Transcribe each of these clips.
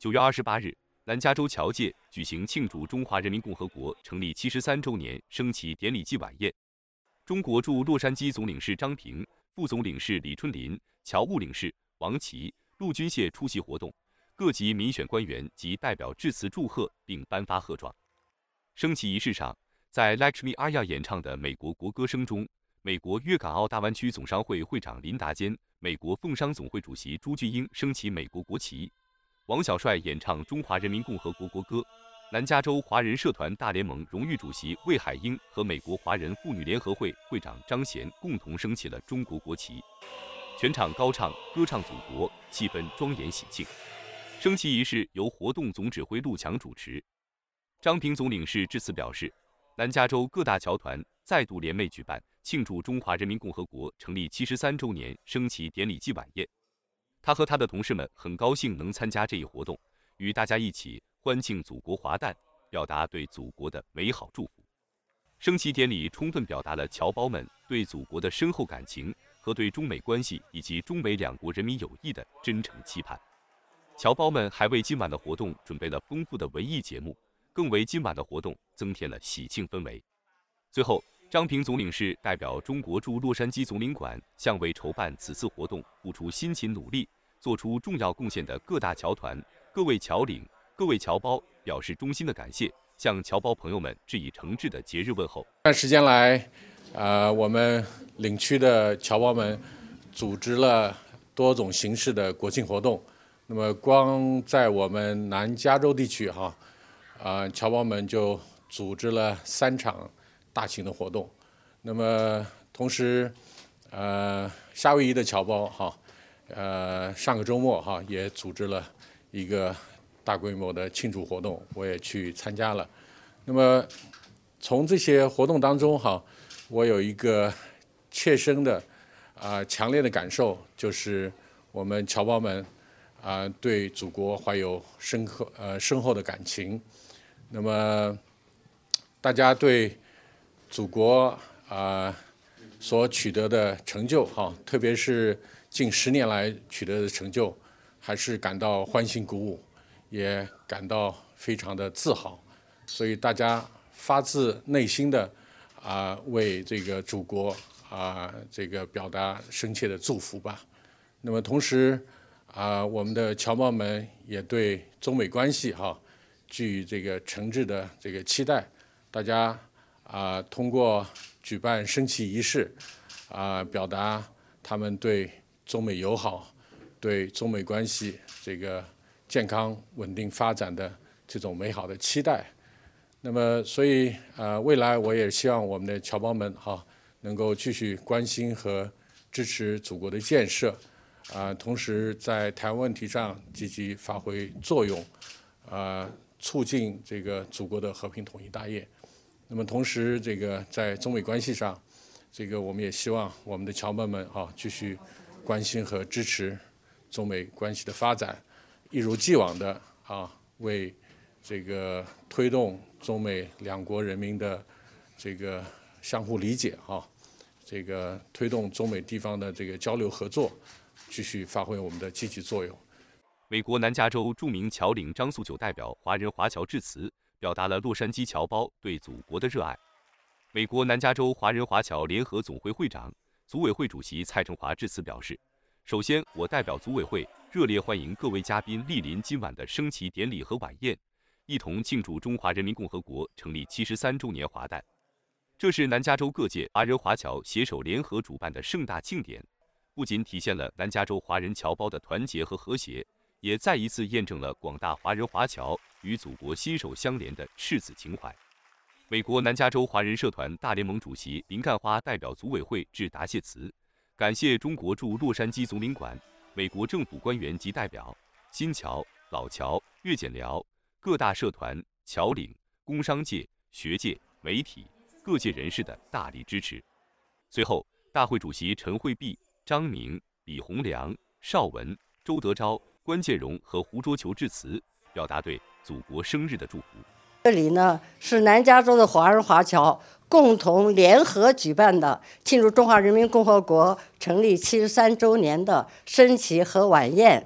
九月二十八日，南加州侨界举行庆祝中华人民共和国成立七十三周年升旗典礼暨晚宴。中国驻洛杉矶总领事张平、副总领事李春林、侨务领事王琦、陆军械出席活动，各级民选官员及代表致辞祝贺并颁发贺状。升旗仪式上，在 Lakshmi Aya 演唱的美国国歌声中，美国粤港澳大湾区总商会会长林达坚、美国凤商总会主席朱俊英升起美国国旗，王小帅演唱中华人民共和国国歌，南加州华人社团大联盟荣誉主席魏海英和美国华人妇女联合会会长张贤共同升起了中国国旗，全场高唱歌唱祖国，气氛庄严喜庆。升旗仪式由活动总指挥陆强主持。张平总领事致辞表示，南加州各大侨团再度联袂举办庆祝中华人民共和国成立七十三周年升旗典礼暨晚宴。他和他的同事们很高兴能参加这一活动，与大家一起欢庆祖国华诞，表达对祖国的美好祝福。升旗典礼充分表达了侨胞们对祖国的深厚感情和对中美关系以及中美两国人民友谊的真诚期盼。侨胞们还为今晚的活动准备了丰富的文艺节目，更为今晚的活动增添了喜庆氛围。最后，张平总领事代表中国驻洛杉矶总领馆向为筹办此次活动付出辛勤努力、做出重要贡献的各大侨团、各位侨领、各位侨胞表示衷心的感谢，向侨胞朋友们致以诚挚的节日问候。这段时间来，呃，我们领区的侨胞们组织了多种形式的国庆活动。那么，光在我们南加州地区哈，啊，侨胞们就组织了三场大型的活动。那么，同时，呃，夏威夷的侨胞哈，呃，上个周末哈也组织了一个大规模的庆祝活动，我也去参加了。那么，从这些活动当中哈，我有一个切身的啊强烈的感受，就是我们侨胞们。啊，对祖国怀有深刻呃深厚的感情。那么，大家对祖国啊所取得的成就哈，特别是近十年来取得的成就，还是感到欢欣鼓舞，也感到非常的自豪。所以大家发自内心的啊为这个祖国啊这个表达深切的祝福吧。那么同时。啊，我们的侨胞们也对中美关系哈，具这个诚挚的这个期待。大家啊，通过举办升旗仪式，啊，表达他们对中美友好、对中美关系这个健康稳定发展的这种美好的期待。那么，所以啊，未来我也希望我们的侨胞们哈，能够继续关心和支持祖国的建设。啊，同时在台湾问题上积极发挥作用，啊，促进这个祖国的和平统一大业。那么，同时这个在中美关系上，这个我们也希望我们的侨胞们啊继续关心和支持中美关系的发展，一如既往的啊为这个推动中美两国人民的这个相互理解啊，这个推动中美地方的这个交流合作。继续发挥我们的积极作用。美国南加州著名侨领张素九代表华人华侨致辞，表达了洛杉矶侨胞对祖国的热爱。美国南加州华人华侨联合总会会长、组委会主席蔡成华致辞表示：“首先，我代表组委会热烈欢迎各位嘉宾莅临今晚的升旗典礼和晚宴，一同庆祝中华人民共和国成立七十三周年华诞。这是南加州各界华人华侨携手联合主办的盛大庆典。”不仅体现了南加州华人侨胞的团结和和谐，也再一次验证了广大华人华侨与祖国心手相连的赤子情怀。美国南加州华人社团大联盟主席林干花代表组委会致答谢词，感谢中国驻洛杉矶总领馆、美国政府官员及代表、新侨、老侨、粤检寮、各大社团、侨领、工商界、学界、媒体、各界人士的大力支持。随后，大会主席陈惠碧。张明、李洪良、邵文、周德昭、关建荣和胡卓球致辞，表达对祖国生日的祝福。这里呢是南加州的华人华侨共同联合举办的庆祝中华人民共和国成立七十三周年的升旗和晚宴。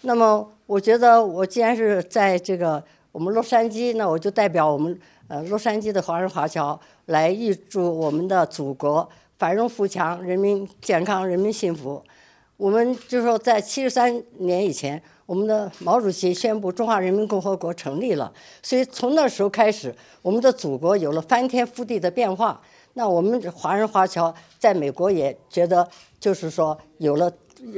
那么我觉得我既然是在这个我们洛杉矶，那我就代表我们呃洛杉矶的华人华侨来预祝我们的祖国繁荣富强，人民健康，人民幸福。我们就说在七十三年以前，我们的毛主席宣布中华人民共和国成立了，所以从那时候开始，我们的祖国有了翻天覆地的变化。那我们华人华侨在美国也觉得，就是说有了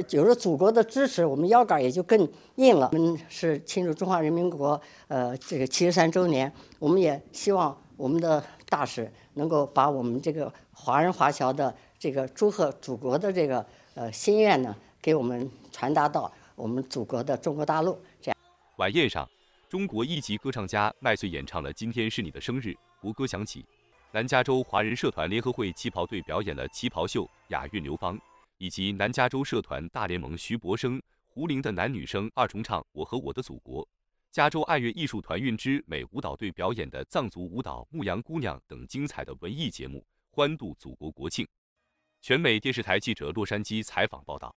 有了祖国的支持，我们腰杆也就更硬了。我们是庆祝中华人民共和国呃这个七十三周年，我们也希望我们的大使能够把我们这个华人华侨的这个祝贺祖国的这个呃心愿呢，给我们传达到我们祖国的中国大陆。这样，晚宴上，中国一级歌唱家麦穗演唱了《今天是你的生日》，国歌响起。南加州华人社团联合会旗袍队表演了旗袍秀《雅韵流芳》，以及南加州社团大联盟徐博生、胡玲的男女生二重唱《我和我的祖国》。加州爱乐艺术团运之美舞蹈队表演的藏族舞蹈《牧羊姑娘》等精彩的文艺节目，欢度祖国国庆。全美电视台记者洛杉矶采访报道。